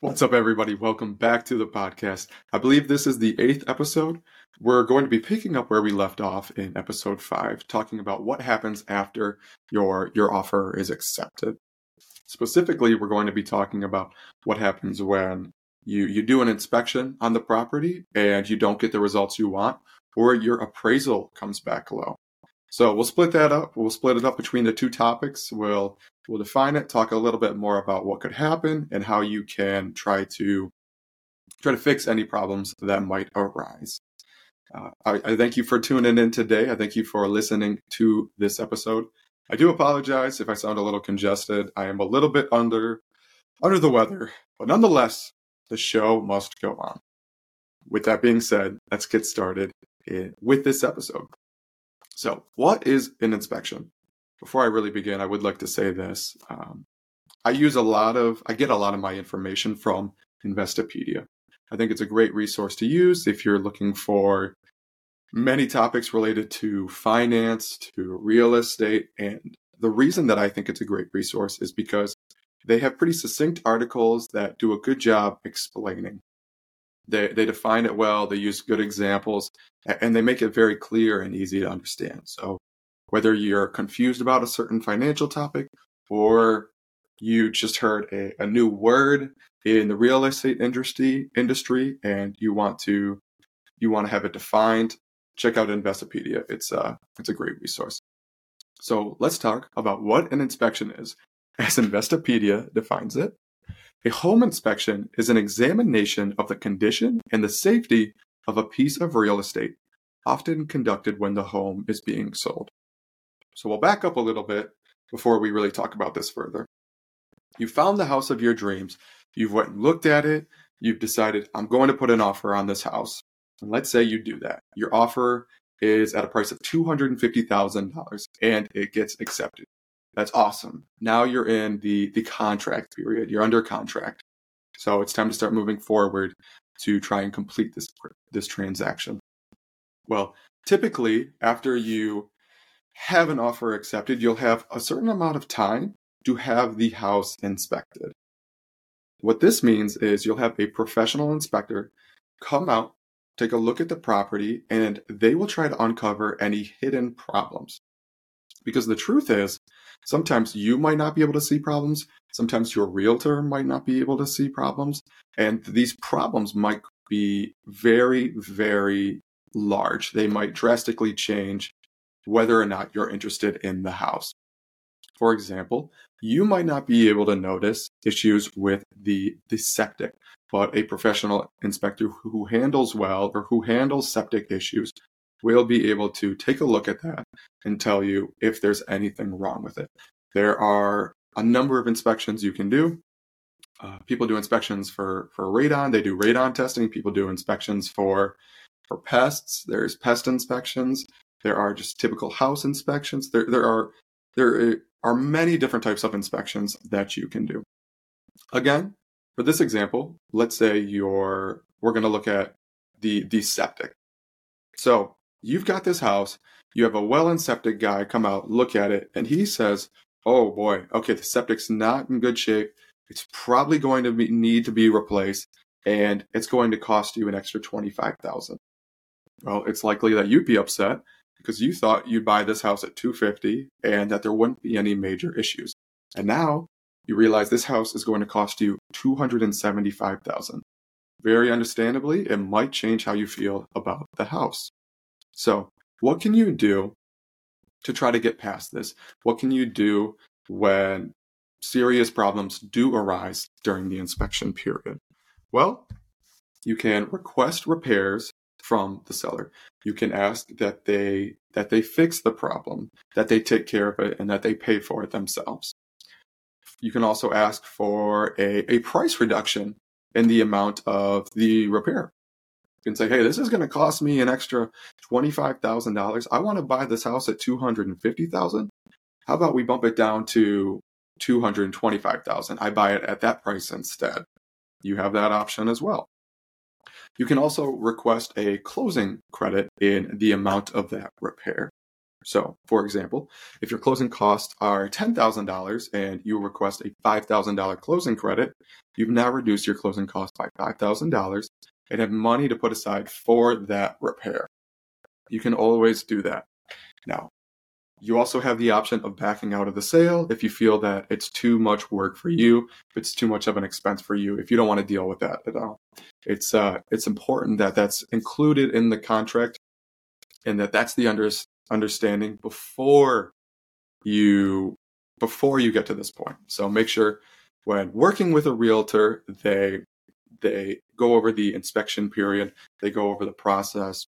What's up, everybody? Welcome back to the podcast. I believe this is the eighth episode. We're going to be picking up where we left off in episode five, talking about what happens after your your offer is accepted. Specifically, we're going to be talking about what happens when you you do an inspection on the property and you don't get the results you want, or your appraisal comes back low. So we'll split that up. We'll split it up between the two topics. We'll we'll define it, talk a little bit more about what could happen and how you can try to try to fix any problems that might arise. Uh, I, I thank you for tuning in today. I thank you for listening to this episode. I do apologize if I sound a little congested. I am a little bit under under the weather, but nonetheless, the show must go on. With that being said, let's get started with this episode. So, what is an inspection? Before I really begin, I would like to say this. Um, I use a lot of, I get a lot of my information from Investopedia. I think it's a great resource to use if you're looking for many topics related to finance, to real estate. And the reason that I think it's a great resource is because they have pretty succinct articles that do a good job explaining they, they define it well, they use good examples, and they make it very clear and easy to understand. So, whether you're confused about a certain financial topic or you just heard a, a new word in the real estate industry industry and you want to you want to have it defined, check out Investopedia. It's uh it's a great resource. So let's talk about what an inspection is, as Investopedia defines it. A home inspection is an examination of the condition and the safety of a piece of real estate, often conducted when the home is being sold. So we'll back up a little bit before we really talk about this further. You found the house of your dreams. You've went and looked at it. You've decided, I'm going to put an offer on this house. And let's say you do that. Your offer is at a price of $250,000 and it gets accepted. That's awesome. Now you're in the the contract period. You're under contract. So it's time to start moving forward to try and complete this this transaction. Well, typically after you have an offer accepted, you'll have a certain amount of time to have the house inspected. What this means is you'll have a professional inspector come out, take a look at the property, and they will try to uncover any hidden problems. Because the truth is, sometimes you might not be able to see problems. Sometimes your realtor might not be able to see problems. And these problems might be very, very large. They might drastically change whether or not you're interested in the house. For example, you might not be able to notice issues with the, the septic, but a professional inspector who handles well or who handles septic issues we'll be able to take a look at that and tell you if there's anything wrong with it. There are a number of inspections you can do. Uh, people do inspections for for radon. They do radon testing. People do inspections for for pests. There's pest inspections. There are just typical house inspections. There there are there are many different types of inspections that you can do. Again, for this example, let's say you're we're going to look at the the septic. So You've got this house. You have a well and septic guy come out, look at it, and he says, Oh boy, okay, the septic's not in good shape. It's probably going to be, need to be replaced, and it's going to cost you an extra 25000 Well, it's likely that you'd be upset because you thought you'd buy this house at 250 and that there wouldn't be any major issues. And now you realize this house is going to cost you 275,000. Very understandably, it might change how you feel about the house. So, what can you do to try to get past this? What can you do when serious problems do arise during the inspection period? Well, you can request repairs from the seller. You can ask that they that they fix the problem, that they take care of it and that they pay for it themselves. You can also ask for a, a price reduction in the amount of the repair You can say, hey, this is going to cost me an extra $25,000. I want to buy this house at 250,000. How about we bump it down to 225,000? I buy it at that price instead. You have that option as well. You can also request a closing credit in the amount of that repair. So, for example, if your closing costs are $10,000 and you request a $5,000 closing credit, you've now reduced your closing cost by $5,000 and have money to put aside for that repair. You can always do that. Now, you also have the option of backing out of the sale if you feel that it's too much work for you, if it's too much of an expense for you, if you don't want to deal with that at all. It's uh, it's important that that's included in the contract, and that that's the under, understanding before you before you get to this point. So make sure when working with a realtor, they they go over the inspection period, they go over the process,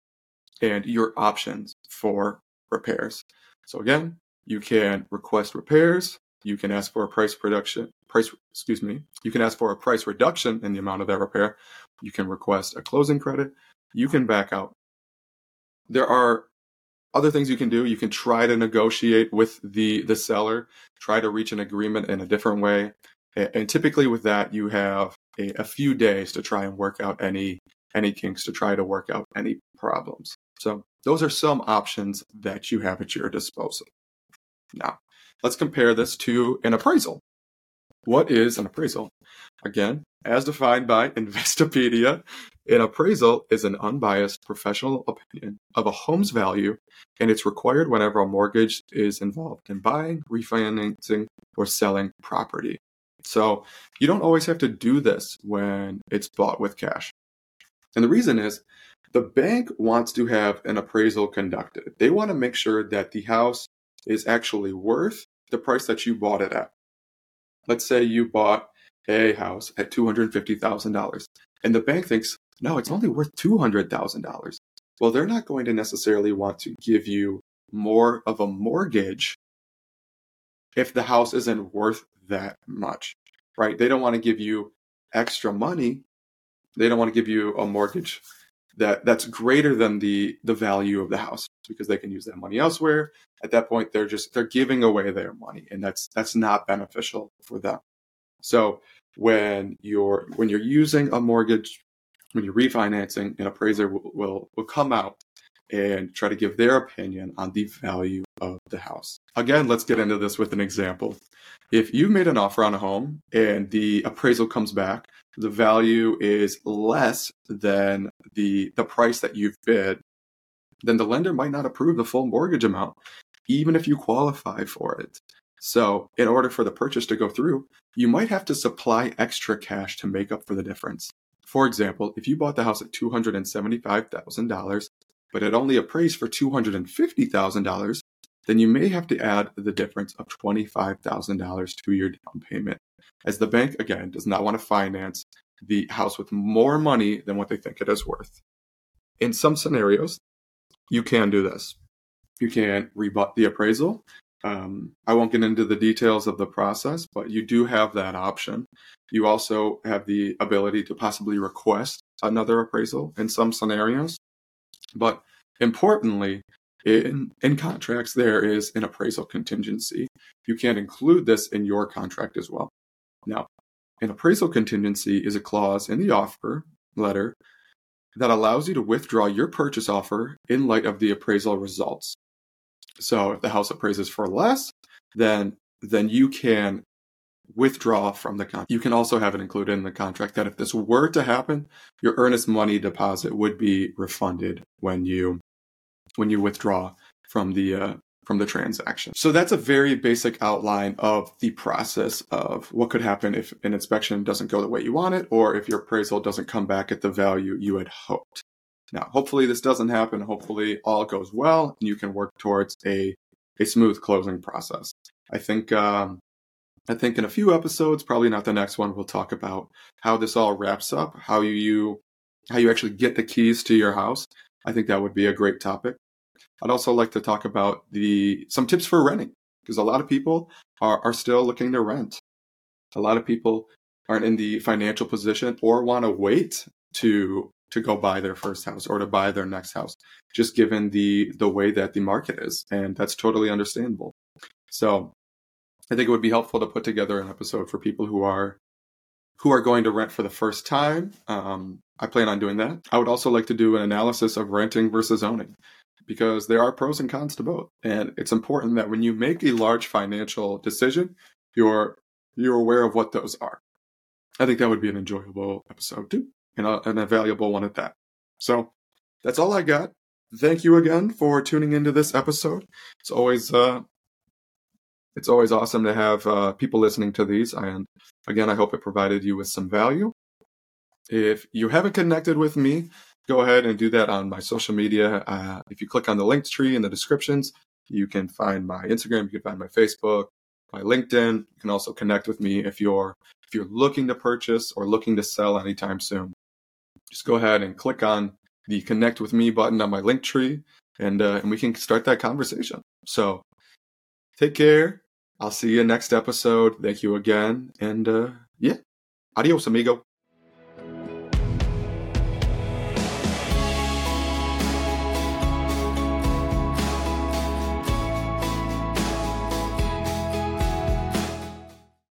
and your options for repairs. So again, you can request repairs. You can ask for a price reduction. Price, excuse me. You can ask for a price reduction in the amount of that repair. You can request a closing credit. You can back out. There are other things you can do. You can try to negotiate with the the seller. Try to reach an agreement in a different way. And typically with that, you have a, a few days to try and work out any any kinks to try to work out any problems. So those are some options that you have at your disposal. Now, let's compare this to an appraisal. What is an appraisal? Again, as defined by Investopedia, an appraisal is an unbiased professional opinion of a home's value, and it's required whenever a mortgage is involved in buying, refinancing, or selling property. So you don't always have to do this when it's bought with cash. And the reason is the bank wants to have an appraisal conducted. They want to make sure that the house is actually worth the price that you bought it at. Let's say you bought a house at $250,000 and the bank thinks, no, it's only worth $200,000. Well, they're not going to necessarily want to give you more of a mortgage if the house isn't worth that much, right? They don't want to give you extra money. They don't want to give you a mortgage that that's greater than the the value of the house because they can use that money elsewhere. At that point they're just they're giving away their money and that's that's not beneficial for them. So when you're when you're using a mortgage when you're refinancing an appraiser will, will, will come out and try to give their opinion on the value of the house again let's get into this with an example if you've made an offer on a home and the appraisal comes back the value is less than the the price that you've bid, then the lender might not approve the full mortgage amount, even if you qualify for it. So, in order for the purchase to go through, you might have to supply extra cash to make up for the difference. For example, if you bought the house at $275,000, but it only appraised for $250,000, then you may have to add the difference of $25,000 to your down payment as the bank, again, does not want to finance the house with more money than what they think it is worth. In some scenarios, you can do this. You can rebut the appraisal. Um, I won't get into the details of the process, but you do have that option. You also have the ability to possibly request another appraisal in some scenarios. But importantly, in, in contracts, there is an appraisal contingency. You can't include this in your contract as well. Now, an appraisal contingency is a clause in the offer letter that allows you to withdraw your purchase offer in light of the appraisal results. So if the house appraises for less, then then you can withdraw from the contract. You can also have it included in the contract that if this were to happen, your earnest money deposit would be refunded when you when you withdraw from the uh, from the transaction. So that's a very basic outline of the process of what could happen if an inspection doesn't go the way you want it or if your appraisal doesn't come back at the value you had hoped. Now, hopefully this doesn't happen. Hopefully all goes well and you can work towards a, a smooth closing process. I think, um, I think in a few episodes, probably not the next one, we'll talk about how this all wraps up, how you, how you actually get the keys to your house. I think that would be a great topic. I'd also like to talk about the some tips for renting because a lot of people are, are still looking to rent. A lot of people aren't in the financial position or want to wait to to go buy their first house or to buy their next house, just given the the way that the market is, and that's totally understandable. So, I think it would be helpful to put together an episode for people who are who are going to rent for the first time. Um, I plan on doing that. I would also like to do an analysis of renting versus owning because there are pros and cons to both. And it's important that when you make a large financial decision, you're you're aware of what those are. I think that would be an enjoyable episode too, and a, and a valuable one at that. So that's all I got. Thank you again for tuning into this episode. It's always uh, it's always awesome to have uh, people listening to these. And again, I hope it provided you with some value. If you haven't connected with me, go ahead and do that on my social media. Uh, if you click on the links tree in the descriptions, you can find my Instagram, you can find my Facebook, my LinkedIn. You can also connect with me if you're if you're looking to purchase or looking to sell anytime soon. Just go ahead and click on the connect with me button on my Linktree and uh, and we can start that conversation. So take care. I'll see you next episode. Thank you again. And uh, yeah, adios, amigo.